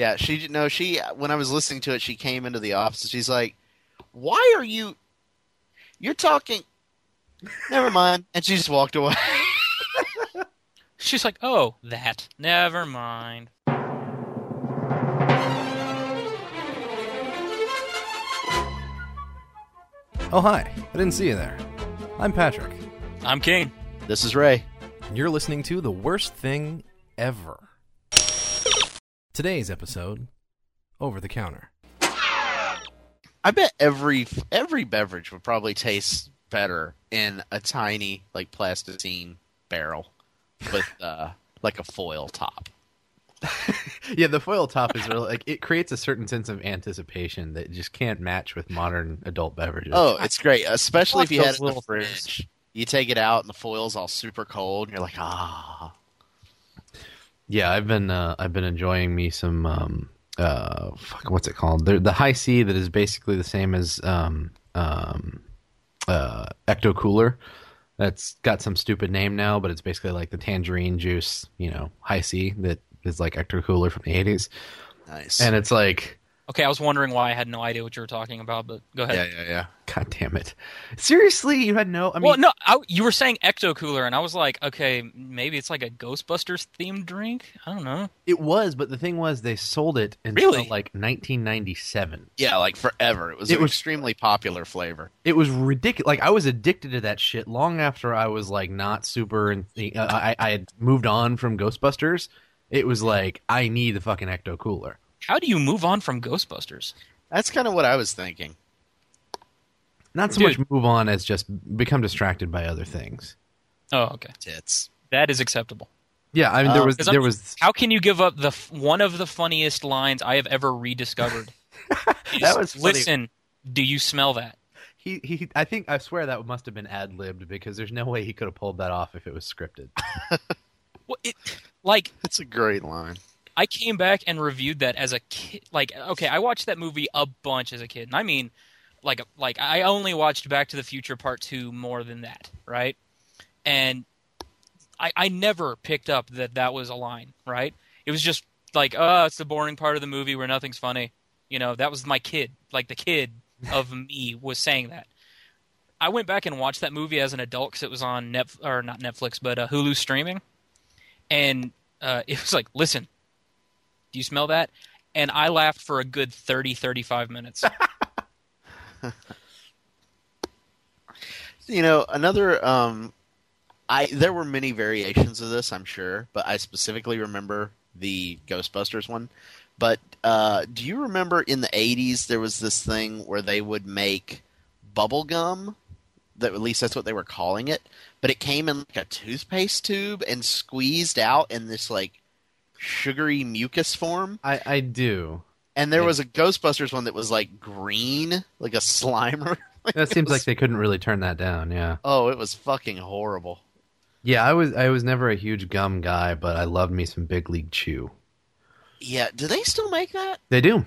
Yeah, she no, she when I was listening to it, she came into the office. She's like, "Why are you? You're talking." Never mind, and she just walked away. She's like, oh, that. Never mind. Oh, hi. I didn't see you there. I'm Patrick, I'm Kane. this is Ray. and you're listening to The Worst Thing Ever. Today's episode Over the Counter. I bet every every beverage would probably taste better in a tiny like plasticine barrel with uh like a foil top. Yeah, the foil top is really like it creates a certain sense of anticipation that just can't match with modern adult beverages. Oh, it's great, especially if you had it in the little fridge. You take it out and the foil's all super cold, and you're like, ah. Yeah, I've been uh, I've been enjoying me some um uh fuck, what's it called? The the Hi-C that is basically the same as um um uh Ecto Cooler. That's got some stupid name now, but it's basically like the tangerine juice, you know, Hi-C that is like Ecto Cooler from the eighties. Nice. And it's like Okay, I was wondering why I had no idea what you were talking about, but go ahead. yeah, yeah, yeah. God damn it! Seriously, you had no. I mean, well, no, I, you were saying Ecto Cooler, and I was like, okay, maybe it's like a Ghostbusters themed drink. I don't know. it was, but the thing was, they sold it until Really? like 1997. Yeah, like forever. It was It an was- extremely popular flavor. It was ridiculous. Like I was addicted to that shit long after I was like not super. And uh, I I had moved on from Ghostbusters. It was like I need the fucking Ecto Cooler. How do you move on from Ghostbusters? That's kind of what I was thinking. Not so Dude. much move on as just become distracted by other things. Oh, okay, Tits. that is acceptable. Yeah, I mean there Um, was 'Cause there was How can you give up the f- one of the funniest lines I have ever rediscovered? That was funny. Listen, do you smell that? he he. I think I swear that must have been ad libbed because there's no way he could have pulled that off if it was scripted. Well, it, like it's a great line. I came back and reviewed that as a kid. Like, okay, I watched that movie a bunch as a kid, and I mean, like, like I only watched Back to the Future Part Two more than that, right? And I, I never picked up that that was a line, right? It was just like, oh, it's the boring part of the movie where nothing's funny. You know, that was my kid, like the kid of me was saying that. I went back and watched that movie as an adult because it was on Net or not Netflix, but uh, Hulu streaming, and uh, it was like, listen, do you smell that? And I laughed for a good 30, 35 minutes. You know, another um I there were many variations of this, I'm sure, but I specifically remember the Ghostbusters one. But uh do you remember in the 80s there was this thing where they would make bubble gum? That at least that's what they were calling it, but it came in like a toothpaste tube and squeezed out in this like sugary mucus form. I I do. And there Yeah. was a Ghostbusters one that was like green, like a slimer. That seems was- like they couldn't really turn that down. Yeah. Oh, it was fucking horrible. Yeah, I was I was never a huge gum guy, but I loved me some Big League Chew. Yeah, do they still make that? They do.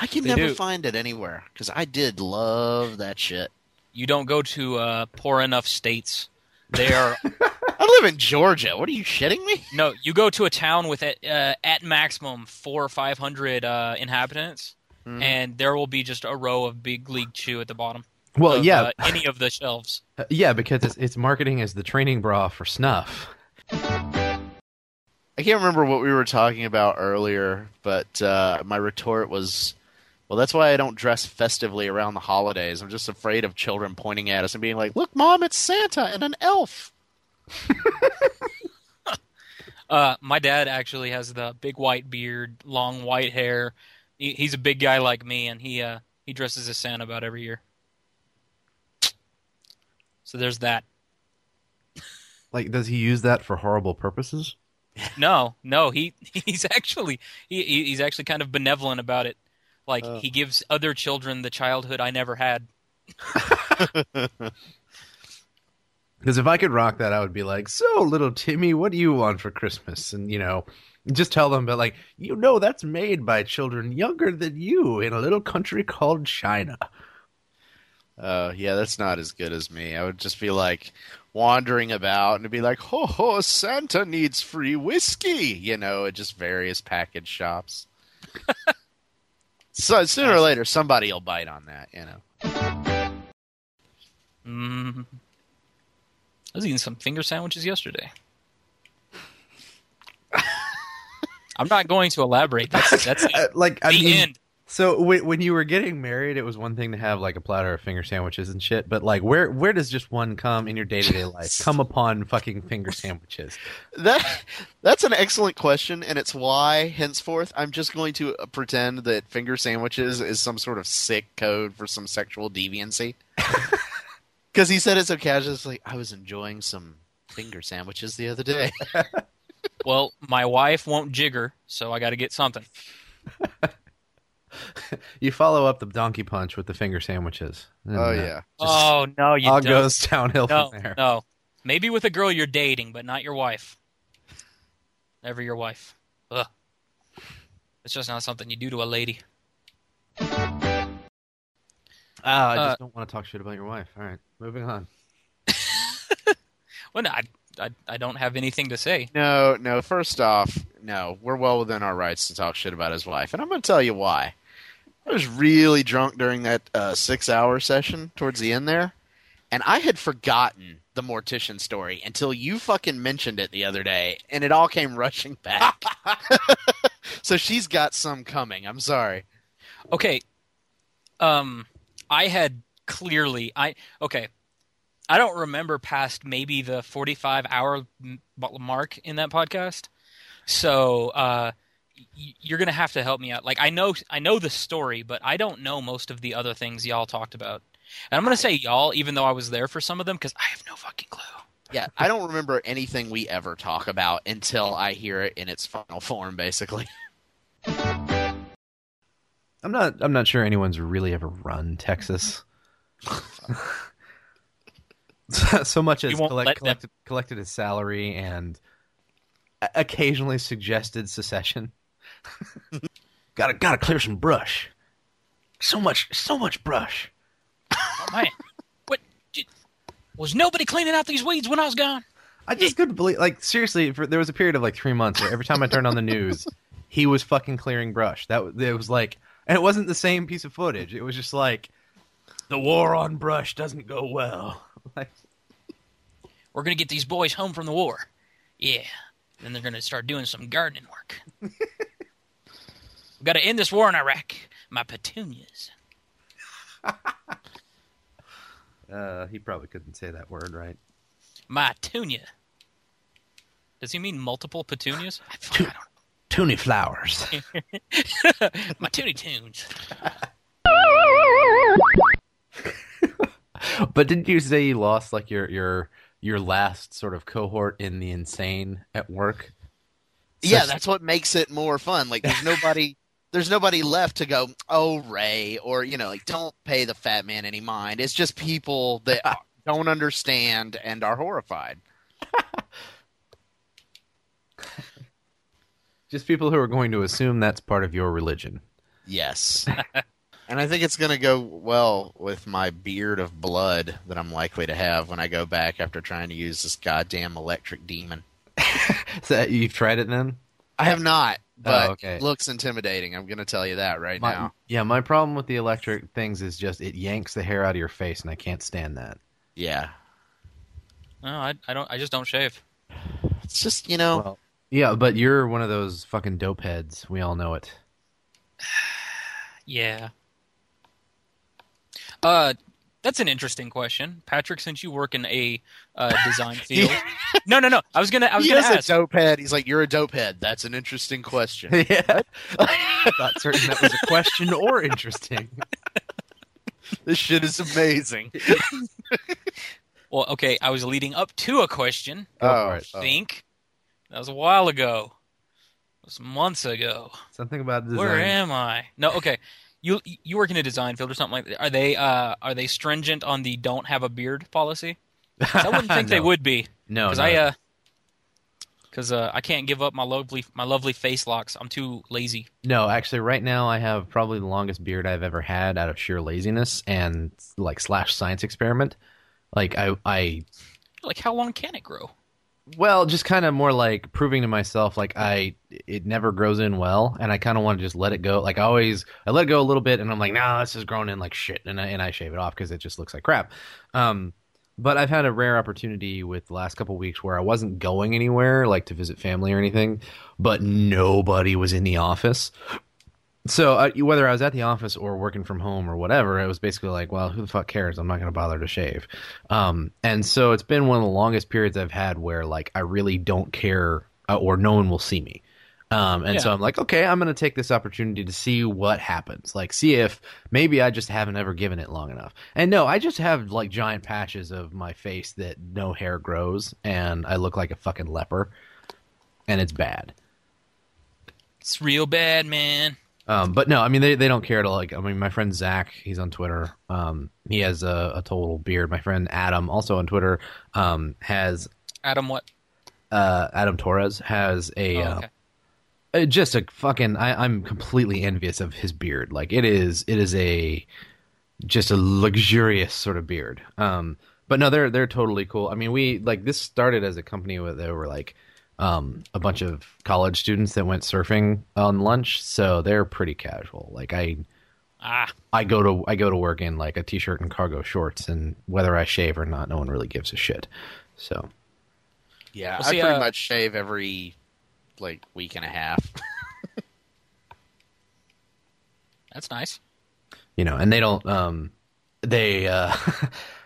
I can They never do. find it anywhere because I did love that shit. you don't go to uh, poor enough states. They are I live in Georgia. What are you shitting me? no. You go to a town with at, uh, at maximum four or five hundred uh, inhabitants, Mhm. and there will be just a row of Big League Chew at the bottom. Well, of, yeah, uh, any of the shelves. uh, yeah, because it's it's marketing as the training bra for snuff. I can't remember what we were talking about earlier, but uh, my retort was, "Well, that's why I don't dress festively around the holidays. I'm just afraid of children pointing at us and being like, "Look, mom, it's Santa and an elf." Uh, my dad actually has the big white beard, long white hair. He, he's a big guy like me, and he uh, he dresses as Santa about every year. So there's that. Like, does he use that for horrible purposes? No, no, he he's actually he he- he's actually kind of benevolent about it. Like Oh. he gives other children the childhood I never had. Because if I could rock that, I would be like, "So, little Timmy, what do you want for Christmas?" And you know, just tell them, but like, you know, that's made by children younger than you in a little country called China. Uh, yeah, that's not as good as me. I would just be like wandering about and be like, "Ho ho, Santa needs free whiskey," you know, at just various package shops. So sooner or later, somebody will bite on that. You know. Mm. I was eating some finger sandwiches yesterday. I'm not going to elaborate. That's that's Uh, like I the mean, end. so when, when you were getting married, it was one thing to have like a platter of finger sandwiches and shit. But like, where where does just one come in your day to day life? Come upon fucking finger sandwiches. That that's an excellent question, and it's why henceforth I'm just going to uh, pretend that finger sandwiches is some sort of sick code for some sexual deviancy. Because he said it so casually. I was enjoying some finger sandwiches the other day. Well, my wife won't jigger, so I got to get something. You follow up the donkey punch with the finger sandwiches. And, oh uh, yeah. just oh no, you all don't. goes downhill no, from there. no. Maybe with a girl you're dating, but not your wife. Never your wife. Ugh. It's just not something you do to a lady. Ah, I just Uh, don't want to talk shit about your wife. All right, moving on. Well, no, I, I, I don't have anything to say. No, no. First off, no. We're well within our rights to talk shit about his wife, and I'm going to tell you why. I was really drunk during that uh, six-hour session towards the end there, and I had forgotten the mortician story until you fucking mentioned it the other day, and it all came rushing back. so she's got some coming. I'm sorry. Okay. Um, I had clearly I okay. I don't remember past maybe the 45 hour mark in that podcast. So, uh you're going to have to help me out. Like I know I know the story, but I don't know most of the other things y'all talked about. And I'm going to say y'all even though I was there for some of them cuz I have no fucking clue. Yeah, I don't remember anything we ever talk about until I hear it in its final form, basically. I'm not. I'm not sure anyone's really ever run Texas. so, much as collect, collected, collected his salary and occasionally suggested secession. gotta gotta clear some brush. So much so much brush. Oh man. what was nobody cleaning out these weeds when I was gone? I just couldn't believe. Like seriously, for, there was a period of like three months where every time I turned on the news, he was fucking clearing brush. That it was like, and it wasn't the same piece of footage. It was just like, the war on brush doesn't go well. Like, We're gonna get these boys home from the war. Yeah. Then they're gonna start doing some gardening work. We've gotta end this war in Iraq. My petunias. uh, he probably couldn't say that word right. My tunia. Does he mean multiple petunias? I, I Toonie flowers. My toonie tunes. but didn't you say you lost like your your your last sort of cohort in the insane at work? Yeah, that's what makes it more fun. Like there's nobody there's nobody left to go, "Oh, Ray," or you know, like don't pay the fat man any mind. It's just people that don't understand and are horrified. Just people who are going to assume that's part of your religion. Yes. and I think it's going to go well with my beard of blood that I'm likely to have when I go back after trying to use this goddamn electric demon. So you've tried it then? I have not, but Oh, okay. it looks intimidating. I'm going to tell you that right My, now. yeah, my problem with the electric things is just it yanks the hair out of your face, and I can't stand that. Yeah. No, I, I don't. I just don't shave. It's just, you know, Well, yeah, but you're one of those fucking dope heads. We all know it. Yeah. Uh, that's an interesting question, Patrick. Since you work in a uh, design field, no, no, no. I was gonna. I was he gonna is ask. a dope head. He's like, "You're a dope head." That's an interesting question. yeah, not certain that was a question or interesting. this shit is amazing. Well, okay. I was leading up to a question. Oh, for it. I think that was a while ago. It was months ago. Something about design. Where am I? No, okay. You you work in a design field or something like that. Are they uh are they stringent on the don't have a beard policy? I wouldn't think they would be. No, Because no. I uh, because uh, I can't give up my lovely my lovely face locks. I'm too lazy. No, actually, right now I have probably the longest beard I've ever had out of sheer laziness and like slash science experiment. Like I, I, Like, how long can it grow? Well, just kind of more like proving to myself like I it never grows in well, and I kind of want to just let it go. Like I always, I let it go a little bit, and I'm like, nah, this is growing in like shit, and I, and I shave it off because it just looks like crap. Um, but I've had a rare opportunity with the last couple weeks where I wasn't going anywhere, like to visit family or anything, but nobody was in the office. So uh, whether I was at the office or working from home or whatever, it was basically like, well, who the fuck cares? I'm not going to bother to shave. Um, and so it's been one of the longest periods I've had where like I really don't care uh, or no one will see me. Um, and so I'm like, okay, I'm going to take this opportunity to see what happens. Like, see if maybe I just haven't ever given it long enough. And no, I just have like giant patches of my face that no hair grows, and I look like a fucking leper, and it's bad. It's real bad, man. Um, but no, I mean they, they don't care to like. I mean, my friend Zach, he's on Twitter. Um, he has a, a total beard. My friend Adam, also on Twitter, um, has Adam, what? uh, Adam Torres has a Oh, uh, okay. uh, just a fucking. I, I'm completely envious of his beard. Like it is, it is a just a luxurious sort of beard. Um, but no, they're they're totally cool. I mean, we like this started as a company where they were like um, a bunch of college students that went surfing on lunch, so they're pretty casual. Like I. Ah, I go to I go to work in like a t-shirt and cargo shorts, and whether I shave or not, no one really gives a shit. So Yeah, Well, I pretty uh, much shave every like week and a half. that's nice. you know, and they don't. Um, they uh,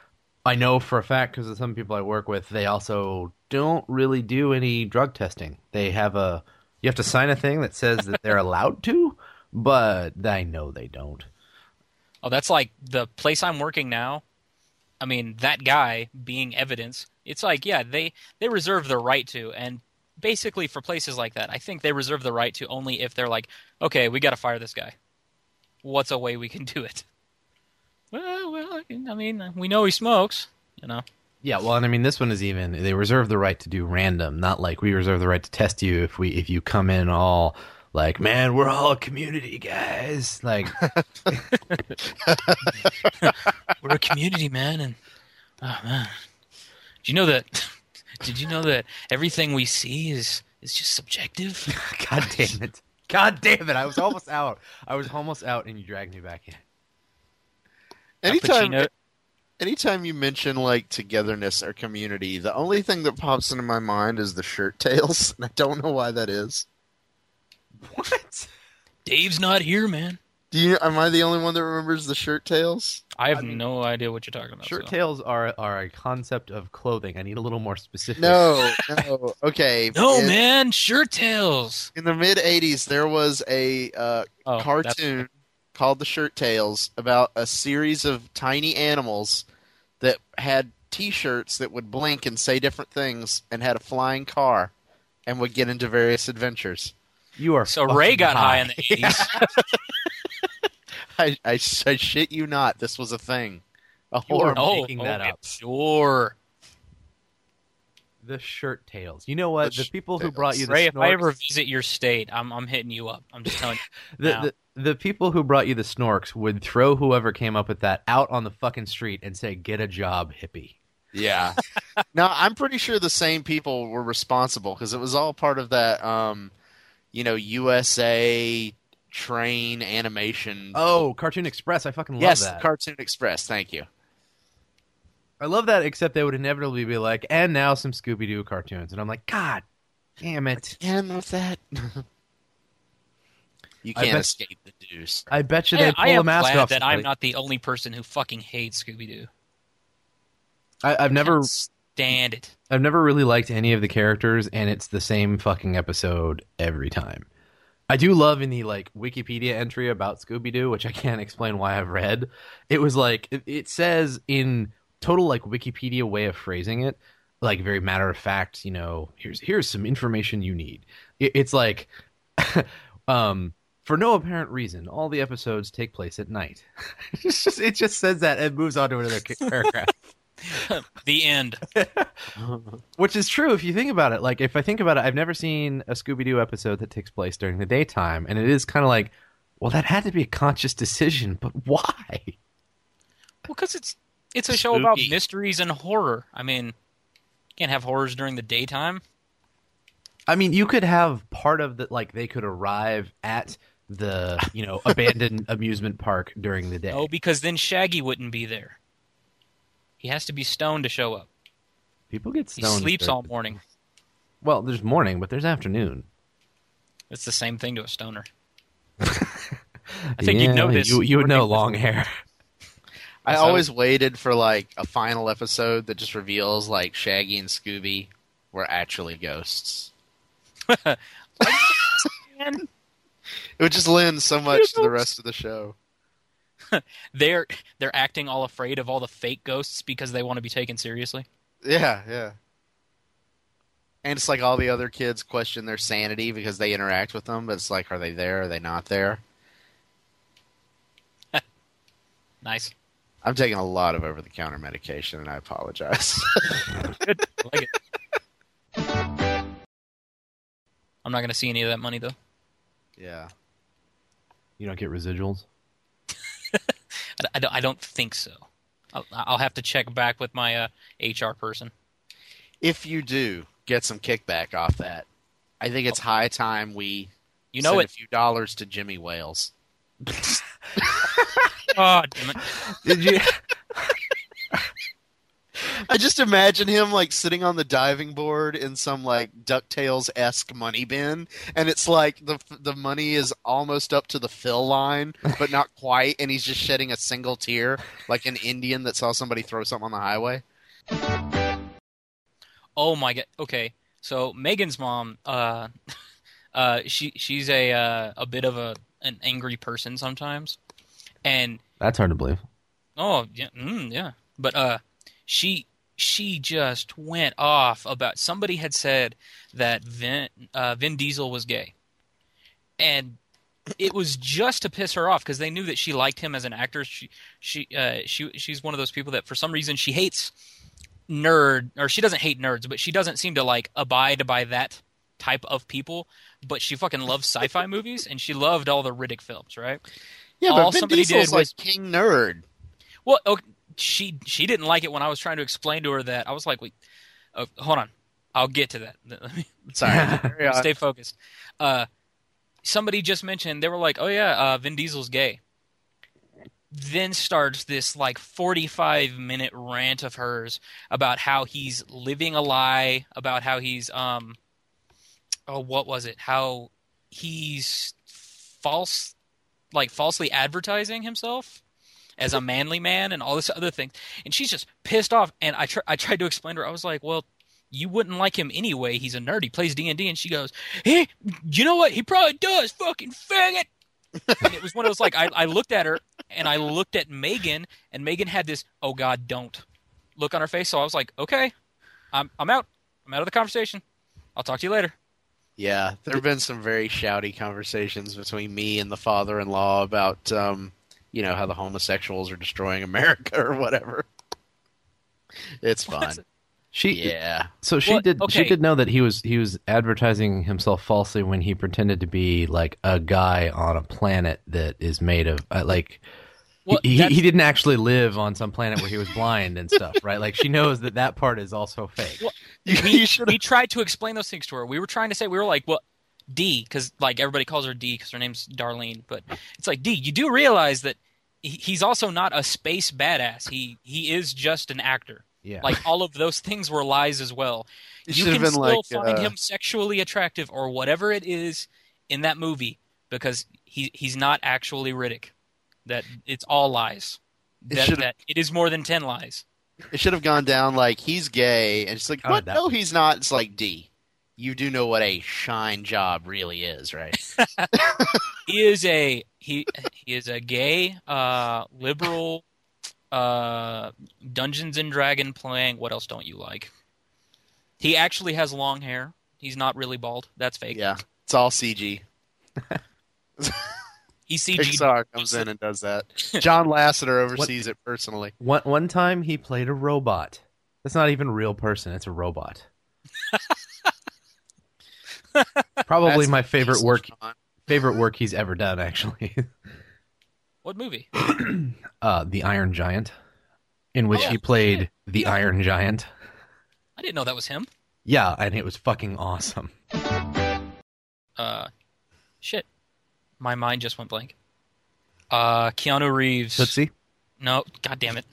I know for a fact because of some people I work with, they also don't really do any drug testing. They have a you have to sign a thing that says that they're allowed to, but I know they don't. Oh, that's like the place I'm working now. I mean, that guy being evidence. It's like, yeah, they they reserve the right to, and basically for places like that, I think they reserve the right to only if they're like, okay, we got to fire this guy. What's a way we can do it? Well, well, I mean, we know he smokes, you know. Yeah, well, and I mean, this one is even. They reserve the right to do random, not like we reserve the right to test you if we if you come in all like, man, we're all community guys. Like, We're a community, man, and oh man, do you know that? Did you know that everything we see is is just subjective? God damn it, God damn it! I was almost out. I was almost out, and you dragged me back in. Al Anytime, Pacino- anytime you mention like togetherness or community, the only thing that pops into my mind is the shirt tales, and I don't know why that is. What? Dave's not here, man. Do you? Am I the only one that remembers the shirt tales? I have I mean- no idea what you're talking about. Shirt so. tails are are a concept of clothing. I need a little more specific. No, no. Okay. No, in, man, shirt tales. In the mid '80s, there was a uh, Oh, that's- cartoon called The Shirt Tales about a series of tiny animals that had T-shirts that would blink and say different things, and had a flying car, and would get into various adventures. You are So Ray got high in the 80s. I, I, I shit you not, this was a thing. A You are horror. oh, making that okay, up. Sure. the shirt tales. You know what? The The, people who brought you the Ray, if I snorks- ever visit your state, I'm I'm hitting you up. I'm just telling you. the, now. the the people who brought you the snorks would throw whoever came up with that out on the fucking street and say, "Get a job, hippie." Yeah. now I'm pretty sure the same people were responsible because it was all part of that, um, you know, USA train animation. Oh, Cartoon Express! I fucking love that. yes, that. Cartoon Express. Thank you. I love that. Except they would inevitably be like, "And now some Scooby Doo cartoons," and I'm like, "God damn it!" And with that, you I can't bet- escape the deuce. I bet you I, they pull I am a mask glad off. that I'm not the only person who fucking hates Scooby Doo. I, I've never, stand it. I've never really liked any of the characters, and it's the same fucking episode every time. I do love in the like Wikipedia entry about Scooby Doo, which I can't explain why I've read. It was like it, it says in total like Wikipedia way of phrasing it, like very matter of fact. You know, here's here's some information you need. It, it's like, um, for no apparent reason, all the episodes take place at night. it's just it just says that and moves on to another paragraph. The end. Which is true if you think about it. Like, if I think about it, I've never seen a Scooby Doo episode that takes place during the daytime, and it is kind of like, well, that had to be a conscious decision, but why? Well, because it's it's a show about mysteries and horror. I mean, Can't have horrors during the daytime. I mean, you could have part of the like they could arrive at the you know abandoned amusement park during the day. Oh, because then Shaggy wouldn't be there. He has to be stoned to show up. People get stoned. He sleeps all morning. Well, there's morning, but there's afternoon. It's the same thing to a stoner. I think you'd Yeah, know this. You, you would know long hair. I So- always waited for like a final episode that just reveals like Shaggy and Scooby were actually ghosts. It would just lend so much to the rest of the show. they're they're acting all afraid of all the fake ghosts because they want to be taken seriously. Yeah, yeah. And it's like all the other kids question their sanity because they interact with them, but it's like, are they there? Are they not there? Nice. I'm taking a lot of over the counter medication and I apologize. Like. I'm not going to see any of that money though. yeah. You don't get residuals. I, I don't. I don't think so. I'll, I'll have to check back with my uh, HR person. If you do get some kickback off that, I think it's high time we You know send it. a few dollars to Jimmy Wales. Oh, damn it. Did you? I just imagine him like sitting on the diving board in some like Ducktales esque money bin, and it's like the the money is almost up to the fill line, but not quite, and he's just shedding a single tear, like an Indian that saw somebody throw something on the highway. Oh my god. Okay, so Megan's mom, uh, uh, she she's a uh, a bit of a an angry person sometimes, and That's hard to believe. oh yeah, mm, yeah. But uh, she she just went off about somebody had said that Vin uh, Vin Diesel was gay, and it was just to piss her off because they knew that she liked him as an actor. She she uh, she she's one of those people that for some reason she hates nerd or she doesn't hate nerds, but she doesn't seem to like abide by that type of people. But she fucking loves sci-fi movies and she loved all the Riddick films, right? Yeah, All but Vin somebody Diesel's did like was- king nerd. Well, okay, she she didn't like it when I was trying to explain to her that I was like, wait, oh, hold on, I'll get to that. Let me Sorry, stay focused. Uh, somebody just mentioned they were like, "Oh yeah, uh, Vin Diesel's gay." Then starts this like forty-five minute rant of hers about how he's living a lie, about how he's um, oh what was it? How he's false, like falsely advertising himself as a manly man and all this other thing. And she's just pissed off. And I tr- I tried to explain to her. I was like, well you wouldn't like him anyway. He's a nerd. He plays D and D, and she goes, "Hey, you know what? He probably does. Fucking faggot." and it was one of those like I, I looked at her and I looked at Megan, and Megan had this "Oh God, don't" look on her face. So I was like, "Okay, I'm I'm out. I'm out of the conversation. I'll talk to you later." Yeah, there have been some very shouty conversations between me and the father-in-law about, um, you know, how the homosexuals are destroying America or whatever. It's fun. She Yeah. So she Well, did. She did know that he was he was advertising himself falsely when he pretended to be like a guy on a planet that is made of uh, like. Well, he, he, didn't actually live on some planet where he was blind and stuff, right? Like she knows that that part is also fake. Well, You, we, you we tried to explain those things to her. We were trying to say we were like, well, D, because like everybody calls her D because her name's Darlene, but it's like D. You do realize that he, he's also not a space badass. He he is just an actor. Yeah, Like all of those things were lies as well. It you can been still like, find uh, him sexually attractive or whatever it is in that movie because he he's not actually Riddick. That it's all lies. It That, should've- that it is more than ten lies. It should have gone down like he's gay, and it's like, Oh, what? that- No, he's not. It's like D. You do know what a shine job really is, right? he is a he he is a gay uh liberal uh dungeons and dragon playing what else don't you like he actually has long hair he's not really bald that's fake yeah, it's all CG. he cg Pixar comes in and does that. John Lasseter oversees it personally. one one time he played a robot. That's not even a real person; it's a robot. Probably my favorite work favorite work he's ever done. Actually, what movie uh, the Iron Giant, in which Oh, he played shit. the Yeah. Iron Giant. I didn't know that was him. Yeah, and it was fucking awesome. Uh, shit. My mind just went blank. Uh, Keanu Reeves. Tootsie? No, god damn it.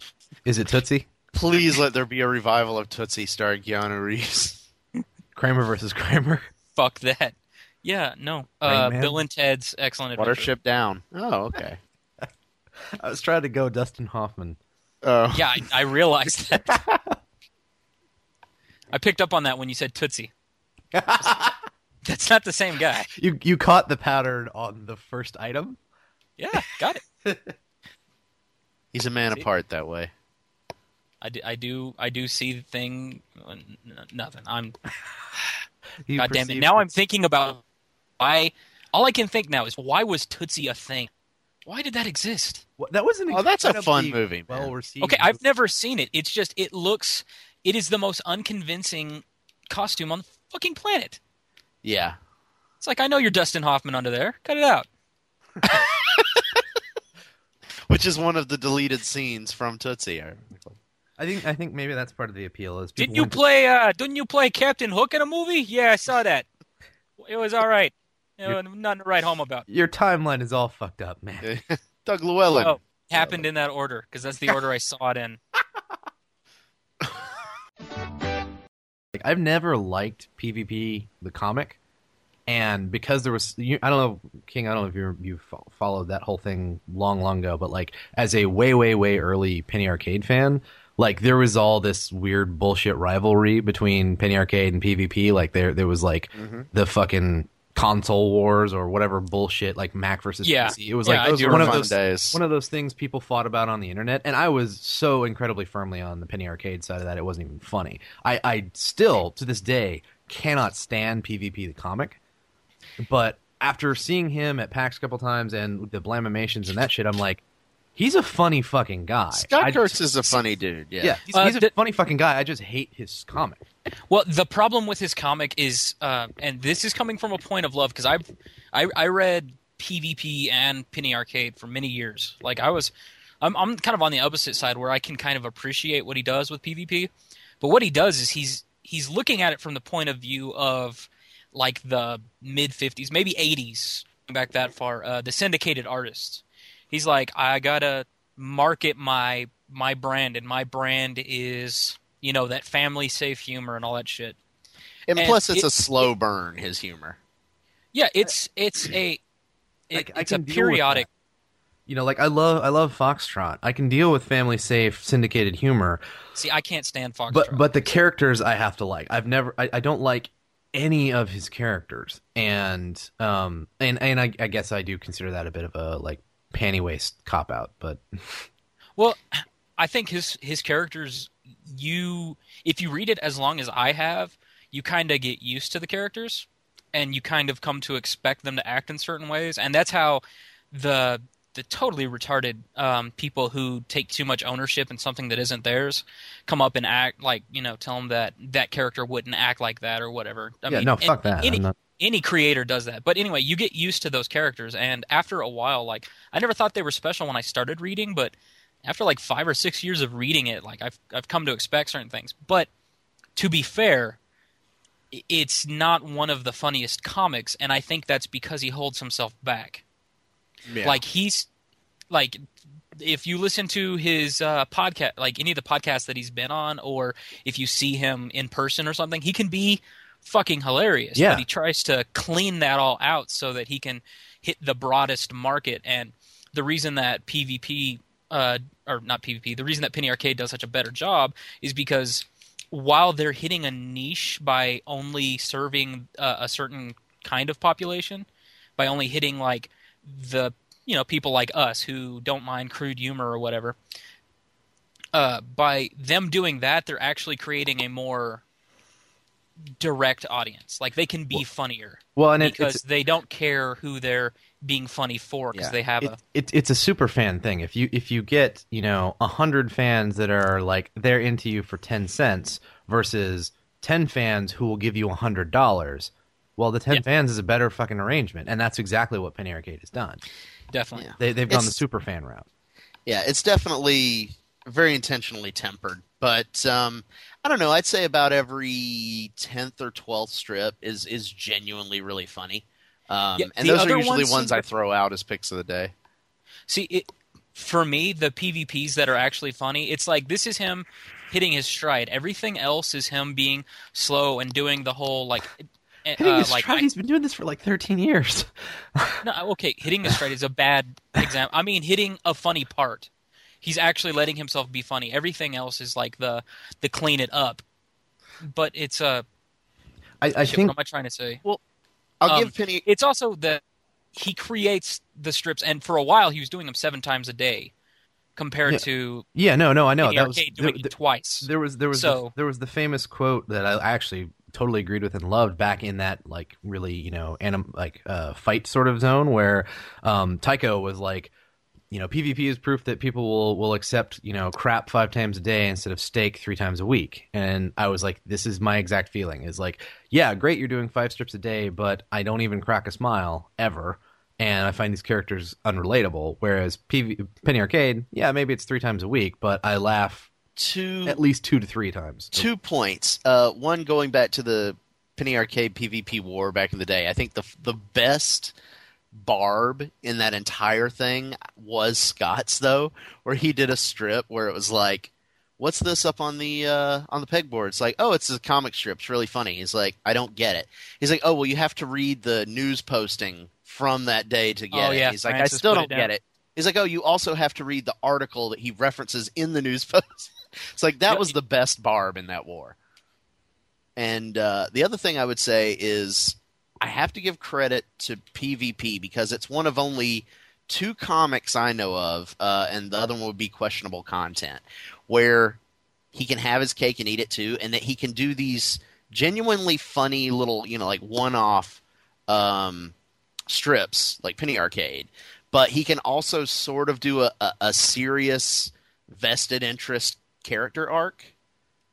Is it Tootsie? Please let there be a revival of Tootsie starring Keanu Reeves. Kramer versus Kramer. Fuck that. Yeah, no. Rain Uh, Man? Bill and Ted's Excellent Adventure. Watership Down. Oh, okay. I was trying to go Dustin Hoffman. Oh, Yeah, I, I realized that. I picked up on that when you said Tootsie. That's not the same guy. You you caught the pattern on the first item. Yeah, got it. he's a man See? apart that way. I do, I do, I do see the thing. n- Nothing. I'm. You God damn it! Now I'm thinking about why. All I can think now is why was Tootsie a thing? Why did that exist? Well, that was an Oh, that's a fun movie, man. Well received. Okay, I've never seen it. It's just it looks. It is the most unconvincing costume on the fucking planet. Yeah. It's like I know you're Dustin Hoffman under there. Cut it out. Which is one of the deleted scenes from Tootsie. I I think I think maybe that's part of the appeal. Is Didn't you want to- play? uh Didn't you play Captain Hook in a movie? Yeah, I saw that. It was all right. You know, nothing to write home about. Your timeline is all fucked up, man. Doug Llewellyn. Oh, happened in that order because that's the order I saw it in. Like, I've never liked PvP the comic, and because there was, you, I don't know, King, I don't know if you you followed that whole thing long, long ago, but like as a way, way, way early Penny Arcade fan, like there was all this weird bullshit rivalry between Penny Arcade and PvP. Like there, there was like Mhm. the fucking console wars or whatever bullshit, like Mac versus Yeah. PC. It was Yeah, like I those one of those days. one of those things people fought about on the internet, and I was so incredibly firmly on the Penny Arcade side of that it wasn't even funny. I, I still to this day cannot stand PvP the comic, but after seeing him at PAX a couple times and the blamimations and that shit, I'm like, he's a funny fucking guy. Scott I- Kurtz is a funny dude. Yeah. yeah, he's, Uh, he's a the- funny fucking guy. I just hate his comic. Well, the problem with his comic is, uh, and this is coming from a point of love because I, I, I read PvP and Penny Arcade for many years. Like I was, I'm, I'm kind of on the opposite side where I can kind of appreciate what he does with PvP, but what he does is he's he's looking at it from the point of view of like the mid 50s, maybe 80s, back that far, uh, the syndicated artists. He's like, I gotta market my my brand, and my brand is you know that family safe humor and all that shit. And, And plus, it's it- a slow burn. His humor. Yeah, it's it's a I- it, I it's a can deal with periodic. You know, like I love I love Foxtrot. I can deal with family safe syndicated humor, See, I can't stand Foxtrot. but but the characters I have to like. I've never I, I don't like any of his characters, and um and and I, I guess I do consider that a bit of a like panty waist cop out. But well, I think his his characters. You, if you read it as long as I have, you kind of get used to the characters, and you kind of come to expect them to act in certain ways, and that's how the the totally retarded um, people who take too much ownership in something that isn't theirs come up and act like you know tell them that that character wouldn't act like that or whatever. I yeah, mean, no, and- fuck that. Any, not- any creator does that. But anyway, you get used to those characters, and after a while, like I never thought they were special when I started reading, but after like five or six years of reading it, like I've I've come to expect certain things. But to be fair, it's not one of the funniest comics, and I think that's because he holds himself back. Yeah. Like he's like if you listen to his uh, podcast, like any of the podcasts that he's been on, or if you see him in person or something, he can be fucking hilarious. Yeah. But he tries to clean that all out so that he can hit the broadest market. And the reason that PvP, uh, or not PvP, the reason that Penny Arcade does such a better job is because while they're hitting a niche by only serving uh, a certain kind of population, by only hitting like the you know people like us who don't mind crude humor or whatever. Uh, by them doing that, they're actually creating a more direct audience. Like they can be funnier well, and because it's they don't care who they're being funny for because Yeah. they have it, a it, it's a super fan thing. If you if you get you know a hundred fans that are like they're into you for ten cents versus ten fans who will give you a hundred dollars, well, the ten Yeah. fans is a better fucking arrangement, and that's exactly what Penny Arcade has done. definitely. Yeah. They they've gone the super fan route. yeah, it's definitely very intentionally tempered. But um, I don't know. I'd say about every tenth or twelfth strip is is genuinely really funny. Um, Yeah, and those are usually ones ones I throw out as picks of the day. See, it, for me, the PvPs that are actually funny, it's like this is him hitting his stride. Everything else is him being slow and doing the whole like. uh, Hitting his like stride, he's been doing this for like 13 years. No, okay, hitting a stride is a bad example. I mean, hitting a funny part. He's actually letting himself be funny. Everything else is like the the clean it up. But it's a. Uh, I, I shit, think what am I trying to say? Well, I'll Um, give Penny. It's also that he creates the strips, and for a while he was doing them seven times a day, compared Yeah. to yeah, no, no, I know that was Arcade there, doing it twice. there was there was So- the, there was the famous quote that I actually totally agreed with and loved back in that like really you know anim like uh, fight sort of zone where um, Tycho was like you know PvP is proof that people will will accept you know crap five times a day instead of steak three times a week and I was like this is my exact feeling is like yeah great you're doing five strips a day but I don't even crack a smile ever and I find these characters unrelatable whereas PV- Penny Arcade yeah maybe it's three times a week but I laugh two at least two to three times two points. Uh, one going back to the Penny Arcade PvP war back in the day. I think the the best barb in that entire thing was Scott's though, where he did a strip where it was like, "What's this up on the uh, on the pegboard?" It's like, "Oh, it's a comic strip. It's really funny." He's like, "I don't get it." He's like, "Oh, well, you have to read the news posting from that day to get Oh, it." yeah, He's like, Francis "I still don't get it." He's like, "Oh, you also have to read the article that he references in the news post." it's like that was the best barb in that war. And uh, the other thing I would say is I have to give credit to PvP because it's one of only two comics I know of, uh, and the other one would be questionable content, where he can have his cake and eat it too, and that he can do these genuinely funny little, you know, like one-off um, strips like Penny Arcade, but he can also sort of do a, a, a serious vested interest character arc.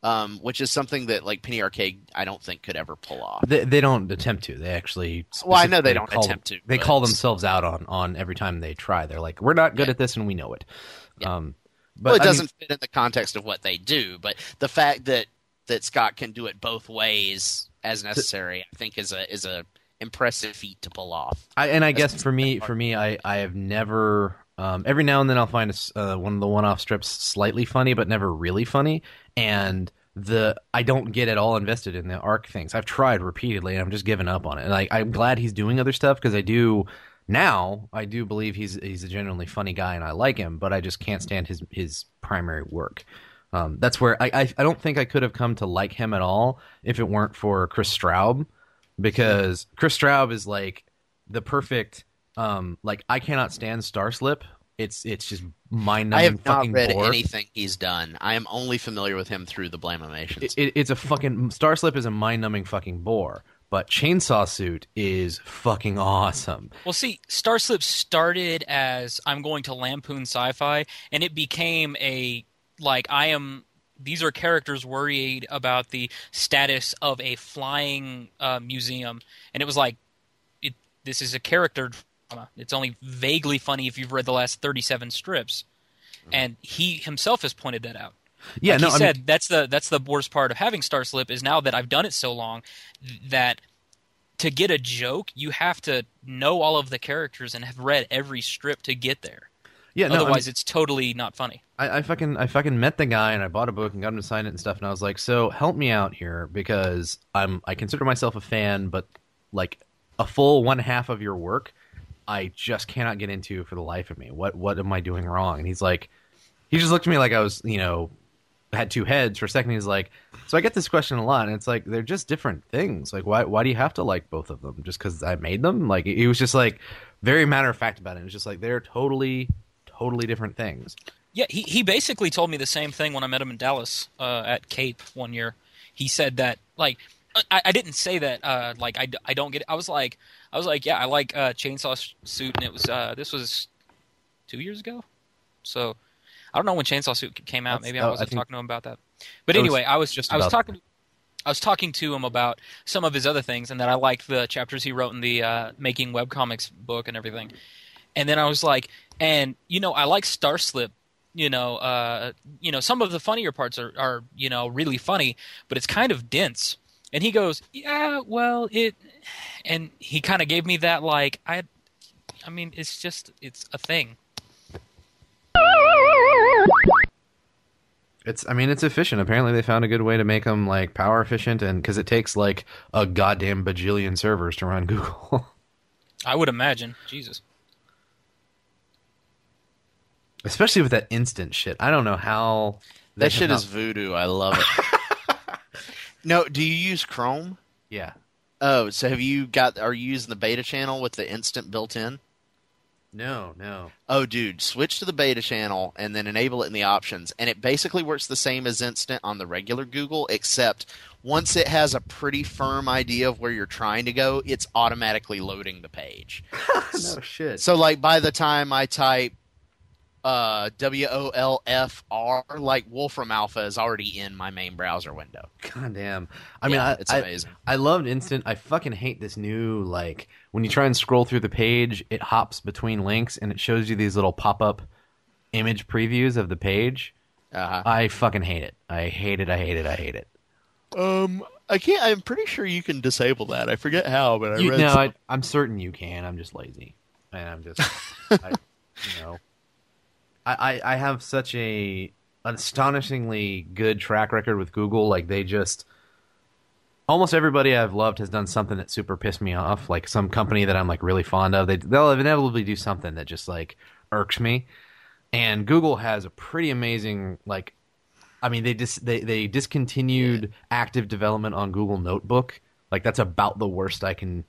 Um, which is something that like Penny Arcade, I don't think could ever pull off. They, they don't attempt to. They actually. Well, I know they don't call- attempt to, They but- call themselves out on on every time they try. They're like, we're not good Yeah. at this, and we know it. Yeah. Um, but well, it I doesn't fit in the context of what they do, but the fact that that Scott can do it both ways as necessary, I think, is a is a impressive feat to pull off. I, and I That's guess for me, for me, I I have never. Um, every now and then I'll find a uh, one of the one-off strips slightly funny, but never really funny. And the I don't get at all invested in the arc things. I've tried repeatedly, and I'm just giving up on it. And I, I'm glad he's doing other stuff because I do now. I do believe he's he's a genuinely funny guy, and I like him. But I just can't stand his his primary work. Um, that's where I, I I don't think I could have come to like him at all if it weren't for Kris Straub, because Kris Straub is like the perfect um like I cannot stand Starslip. It's it's just mind I numbing have not fucking read bore. anything he's done. I am only familiar with him through the Blamimations. It, it, it's a fucking Starslip is a mind numbing fucking bore, but Chainsaw Suit is fucking awesome. Well, see, Starslip started as I'm going to lampoon sci-fi, and it became a like I am. These are characters worried about the status of a flying uh, museum, and it was like, it. This is a character drama. It's only vaguely funny if you've read the last 37 strips, mm-hmm. and he himself has pointed that out. Yeah, like no, he I said mean, that's the that's the worst part of having Starslip is now that I've done it so long that to get a joke you have to know all of the characters and have read every strip to get there. yeah, no, I mean- Otherwise, it's totally not funny. I, I fucking I fucking met the guy and I bought a book and got him to sign it and stuff and I was like, so help me out here because I'm I consider myself a fan, but like a full one half of your work, I just cannot get into for the life of me. What what am I doing wrong? And he's like, he just looked at me like I was you know had two heads for a second. He's like, so I get this question a lot, and it's like they're just different things. Like why why do you have to like both of them just because I made them? Like he was just like very matter of fact about it. It was just like they're totally totally different things. Yeah, he he basically told me the same thing when I met him in Dallas uh, at Cape one year. He said that like I, I didn't say that uh, like I, I don't get it. I was like I was like yeah I like uh, Chainsaw Suit and it was uh, this was two years ago, so I don't know when Chainsaw Suit came out. That's- Maybe I I wasn't think- talking to him about that. But That was anyway, I was just I was talking. I was talking to him about some of his other things, and that I liked the chapters he wrote in the uh, making webcomics book and everything. And then I was like, and you know, I like Starslip you know, uh, you know, some of the funnier parts are, are, you know, really funny, but it's kind of dense. And he goes, yeah, well, it, and he kind of gave me that like, I, I mean, it's just, it's a thing. It's, I mean, it's efficient. Apparently, they found a good way to make them like power efficient, and because it takes like a goddamn bajillion servers to run Google. I would imagine. Jesus. Especially with that instant shit. I don't know how That shit not- is voodoo. I love it. no, do you use Chrome? yeah. Oh, so have you got? Are you using the beta channel with the instant built in? No, no. Oh, dude, switch to the beta channel and then enable it in the options, and it basically works the same as instant on the regular Google, except once it has a pretty firm idea of where you're trying to go, it's automatically loading the page. no shit. So, like by the time I type uh, W O L F R, like Wolfram Alpha is already in my main browser window. God damn. I mean, Yeah, I, it's I, amazing. I loved instant. I fucking hate this new like when you try and scroll through the page, it hops between links and it shows you these little pop up image previews of the page. Uh-huh. I fucking hate it. I hate it. I hate it. I hate it. Um, I can't. I'm pretty sure you can disable that. I forget how, but I You, read. no, some- I, I'm certain you can. I'm just lazy, and I'm just, I, you know, I, I have such a astonishingly good track record with Google. Like they just, almost everybody I've loved has done something that super pissed me off. Like some company that I'm like really fond of, they they'll inevitably do something that just like irks me. And Google has a pretty amazing like I mean, they dis- they they discontinued active development on Google Notebook. Like that's about the worst I can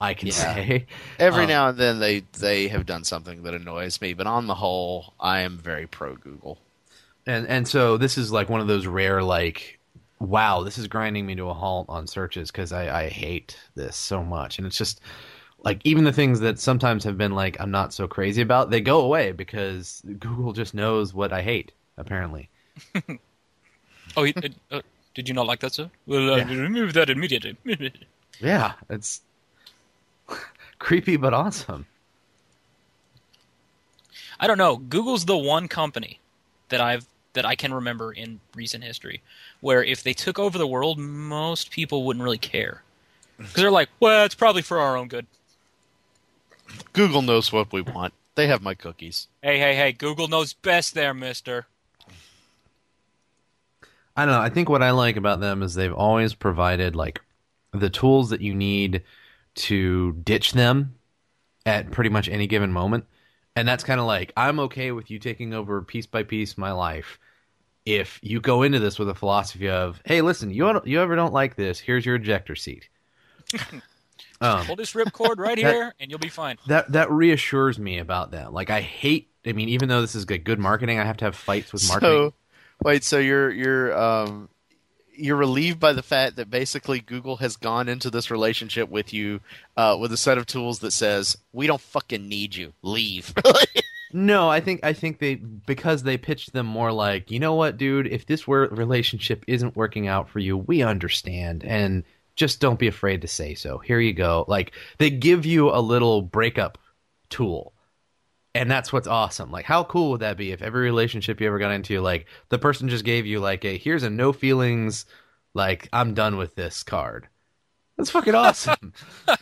I can Yeah. say. Every Um, now and then they they have done something that annoys me, but on the whole, I am very pro Google. And and so this is like one of those rare like wow, this is grinding me to a halt on searches because I, I hate this so much. And it's just like even the things that sometimes have been like I'm not so crazy about, they go away because Google just knows what I hate, apparently. Oh, he- uh, uh, did you not like that, sir? Well, uh, Yeah. remove that immediately. Yeah, it's creepy but awesome. I don't know. Google's the one company that I've that I can remember in recent history where if they took over the world, most people wouldn't really care because they're like, "Well, it's probably for our own good." Google knows what we want. They have my cookies. Hey, hey, hey! Google knows best, there, Mister. I don't know. I think what I like about them is they've always provided like the tools that you need to ditch them at pretty much any given moment. And that's kind of like I'm okay with you taking over piece by piece my life if you go into this with a philosophy of, "Hey, listen, you you ever don't like this, here's your ejector seat." um, Pull this ripcord right That- here, and you'll be fine. that that reassures me about that. Like I hate I mean even though this is good, good marketing, I have to have fights with marketing. So, wait, so you're you're um you're relieved by the fact that basically Google has gone into this relationship with you uh, with a set of tools that says we don't fucking need you, leave. No, I think I think they because they pitched them more like, you know what, dude, if this relationship isn't working out for you, we understand, and just don't be afraid to say so. Here you go. Like they give you a little breakup tool, and that's what's awesome. Like, how cool would that be if every relationship you ever got into, like the person just gave you like a here's a no feelings, like I'm done with this card. That's fucking awesome.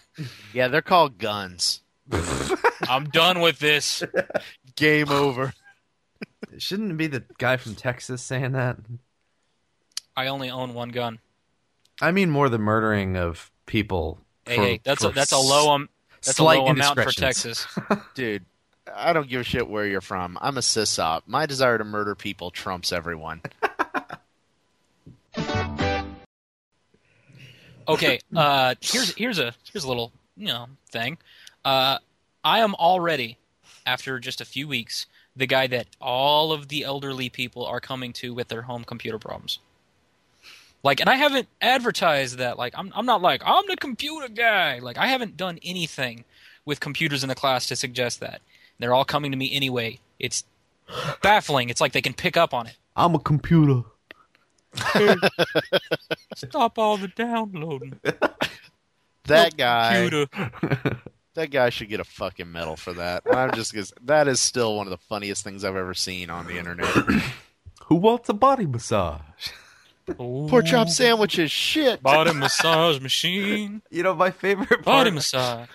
yeah, they're called guns. I'm done with this. Game over. Shouldn't it be the guy from Texas saying that? I only own one gun. I mean more the murdering of people. Hey, for- hey, that's a, that's a low um, that's a low amount for. Texas. Dude, I don't give a shit where you're from. I'm a sysop. My desire to murder people trumps everyone. Okay, uh, here's here's a here's a little you know thing. Uh, I am already, after just a few weeks, the guy that all of the elderly people are coming to with their home computer problems. Like, and I haven't advertised that. Like, I'm I'm not like I'm the computer guy. Like, I haven't done anything with computers in the class to suggest that. They're all coming to me anyway. It's baffling. It's like they can pick up on it. I'm a computer. Stop all the downloading. That guy, Computer. that guy should get a fucking medal for that. I'm just because that is still one of the funniest things I've ever seen on the internet. Who wants a body massage? Pork chop sandwiches, shit. Body massage machine. You know, my favorite part. Body massage.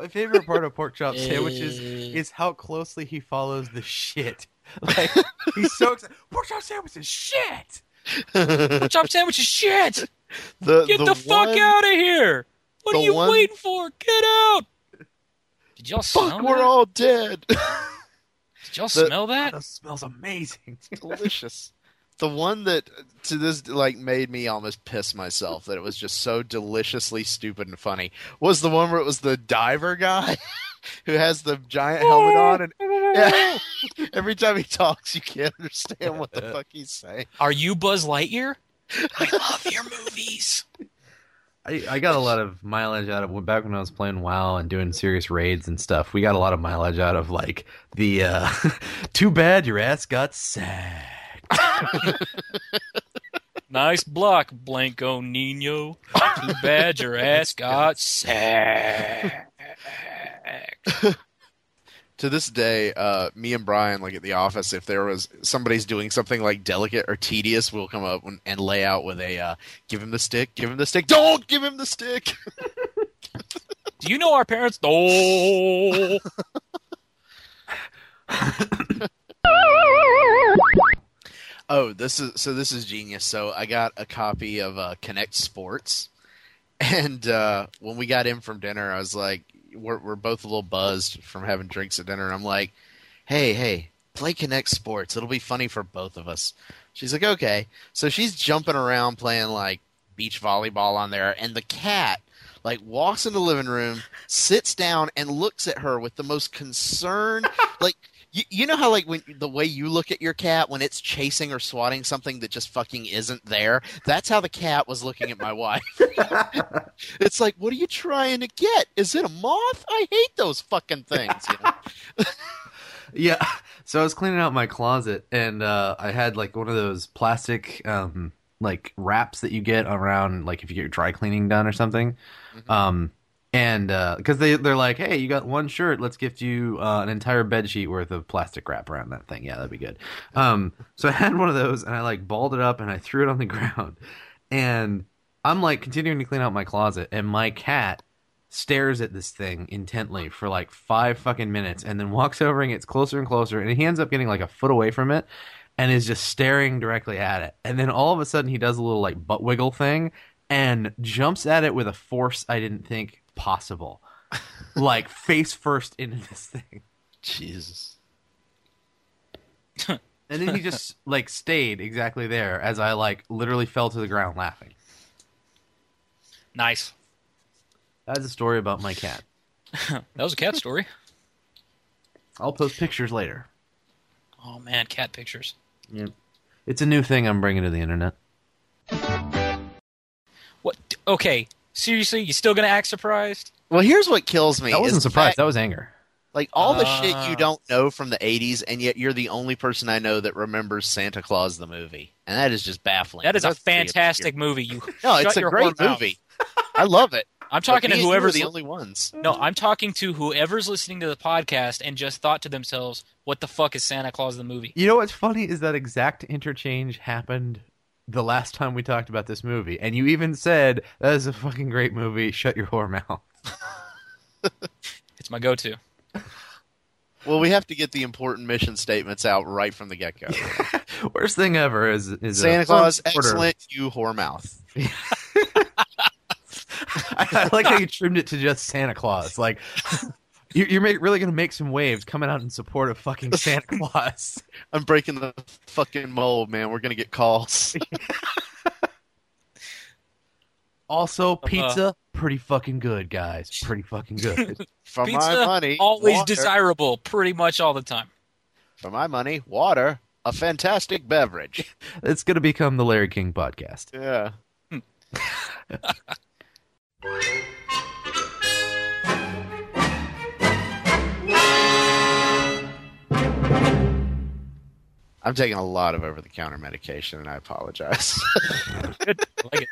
My favorite part of pork chop sandwiches eh. is how closely he follows the shit. Like he's so excited. Pork chop sandwiches, shit. Pork chop sandwiches. Shit. the, Get the, fuck one- out of here. What are you one- waiting for? Get out. Did y'all smell Fuck, that? we're all dead. Did y'all the- smell that? That smells amazing. It's delicious. The one that to this like made me almost piss myself that it was just so deliciously stupid and funny was the one where it was the diver guy who has the giant helmet on and yeah, every time he talks you can't understand what the fuck he's saying. Are you Buzz Lightyear? I love your movies. I, I got a lot of mileage out of back when I was playing WoW and doing serious raids and stuff. We got a lot of mileage out of like the uh too bad your ass got sacked. Nice block, Blanco Nino. Too bad your ass got sacked. To this day, uh, me and Brian, like at the office, if there was somebody's doing something like delicate or tedious, we'll come up and, and lay out with a uh, give him the stick, give him the stick, don't give him the stick. Do you know our parents? Oh, Oh, this is so. This is genius. So I got a copy of uh, Kinect Sports, and uh, when we got in from dinner, I was like, "We're we're both a little buzzed from having drinks at dinner." And I'm like, "Hey, hey, play Kinect Sports. It'll be funny for both of us." She's like, "Okay." So she's jumping around playing like beach volleyball on there, and the cat like walks in the living room, sits down, and looks at her with the most concerned, like. You, you know how like when the way you look at your cat when it's chasing or swatting something that just fucking isn't there. That's how the cat was looking at my wife. it's like, what are you trying to get? Is it a moth? I hate those fucking things. You know? Yeah. So I was cleaning out my closet and uh, I had like one of those plastic um, like wraps that you get around like if you get your dry cleaning done or something. Mhm. Um, and because they they're like, hey, you got one shirt, let's gift you uh, an entire bed sheet worth of plastic wrap around that thing. Yeah, that'd be good. Um, so I had one of those and I like balled it up and I threw it on the ground, and I'm like continuing to clean out my closet, and my cat stares at this thing intently for like five fucking minutes and then walks over and gets closer and closer and he ends up getting like a foot away from it and is just staring directly at it and then all of a sudden he does a little like butt wiggle thing and jumps at it with a force i didn't think possible like face first into this thing Jesus. and then he just like stayed exactly there as i like literally fell to the ground laughing nice. that's a story about my cat That was a cat story. i'll post pictures later Oh man, cat pictures. Yeah. It's a new thing i'm bringing to the internet What? Okay, seriously, you still gonna act surprised? Well, here's what kills me. i wasn't the surprised fact- that was anger like all the shit you uh. don't know from the 80s, and yet you're the only person I know that remembers Santa Claus the movie. And that is just baffling. That is a fantastic movie. You obscure. No, it's a great movie. I love it. I'm talking But to me and you are whoever's the only ones. no, I'm talking to whoever's listening to the podcast and just thought to themselves, "What the fuck is Santa Claus the movie?" You know what's funny is that exact interchange happened the last time we talked about this movie, and you even said that is a fucking great movie. Shut your whore mouth. It's my go-to. Well, we have to get the important mission statements out right from the get go. Worst thing ever is is a Santa Claus, excellent, you whore mouth. I, I like how you trimmed it to just Santa Claus. Like you- you're make, really gonna make some waves coming out in support of fucking Santa Claus. I'm breaking the fucking mold, man. We're gonna get calls. Also, uh-huh. pizza, pretty fucking good, guys. Pretty fucking good. For Pizza, my money, Always water. desirable, pretty much all the time. For my money, water, a fantastic beverage. it's gonna become the Larry King podcast. Yeah. I'm taking a lot of over the counter medication and I apologize. Good. I like it.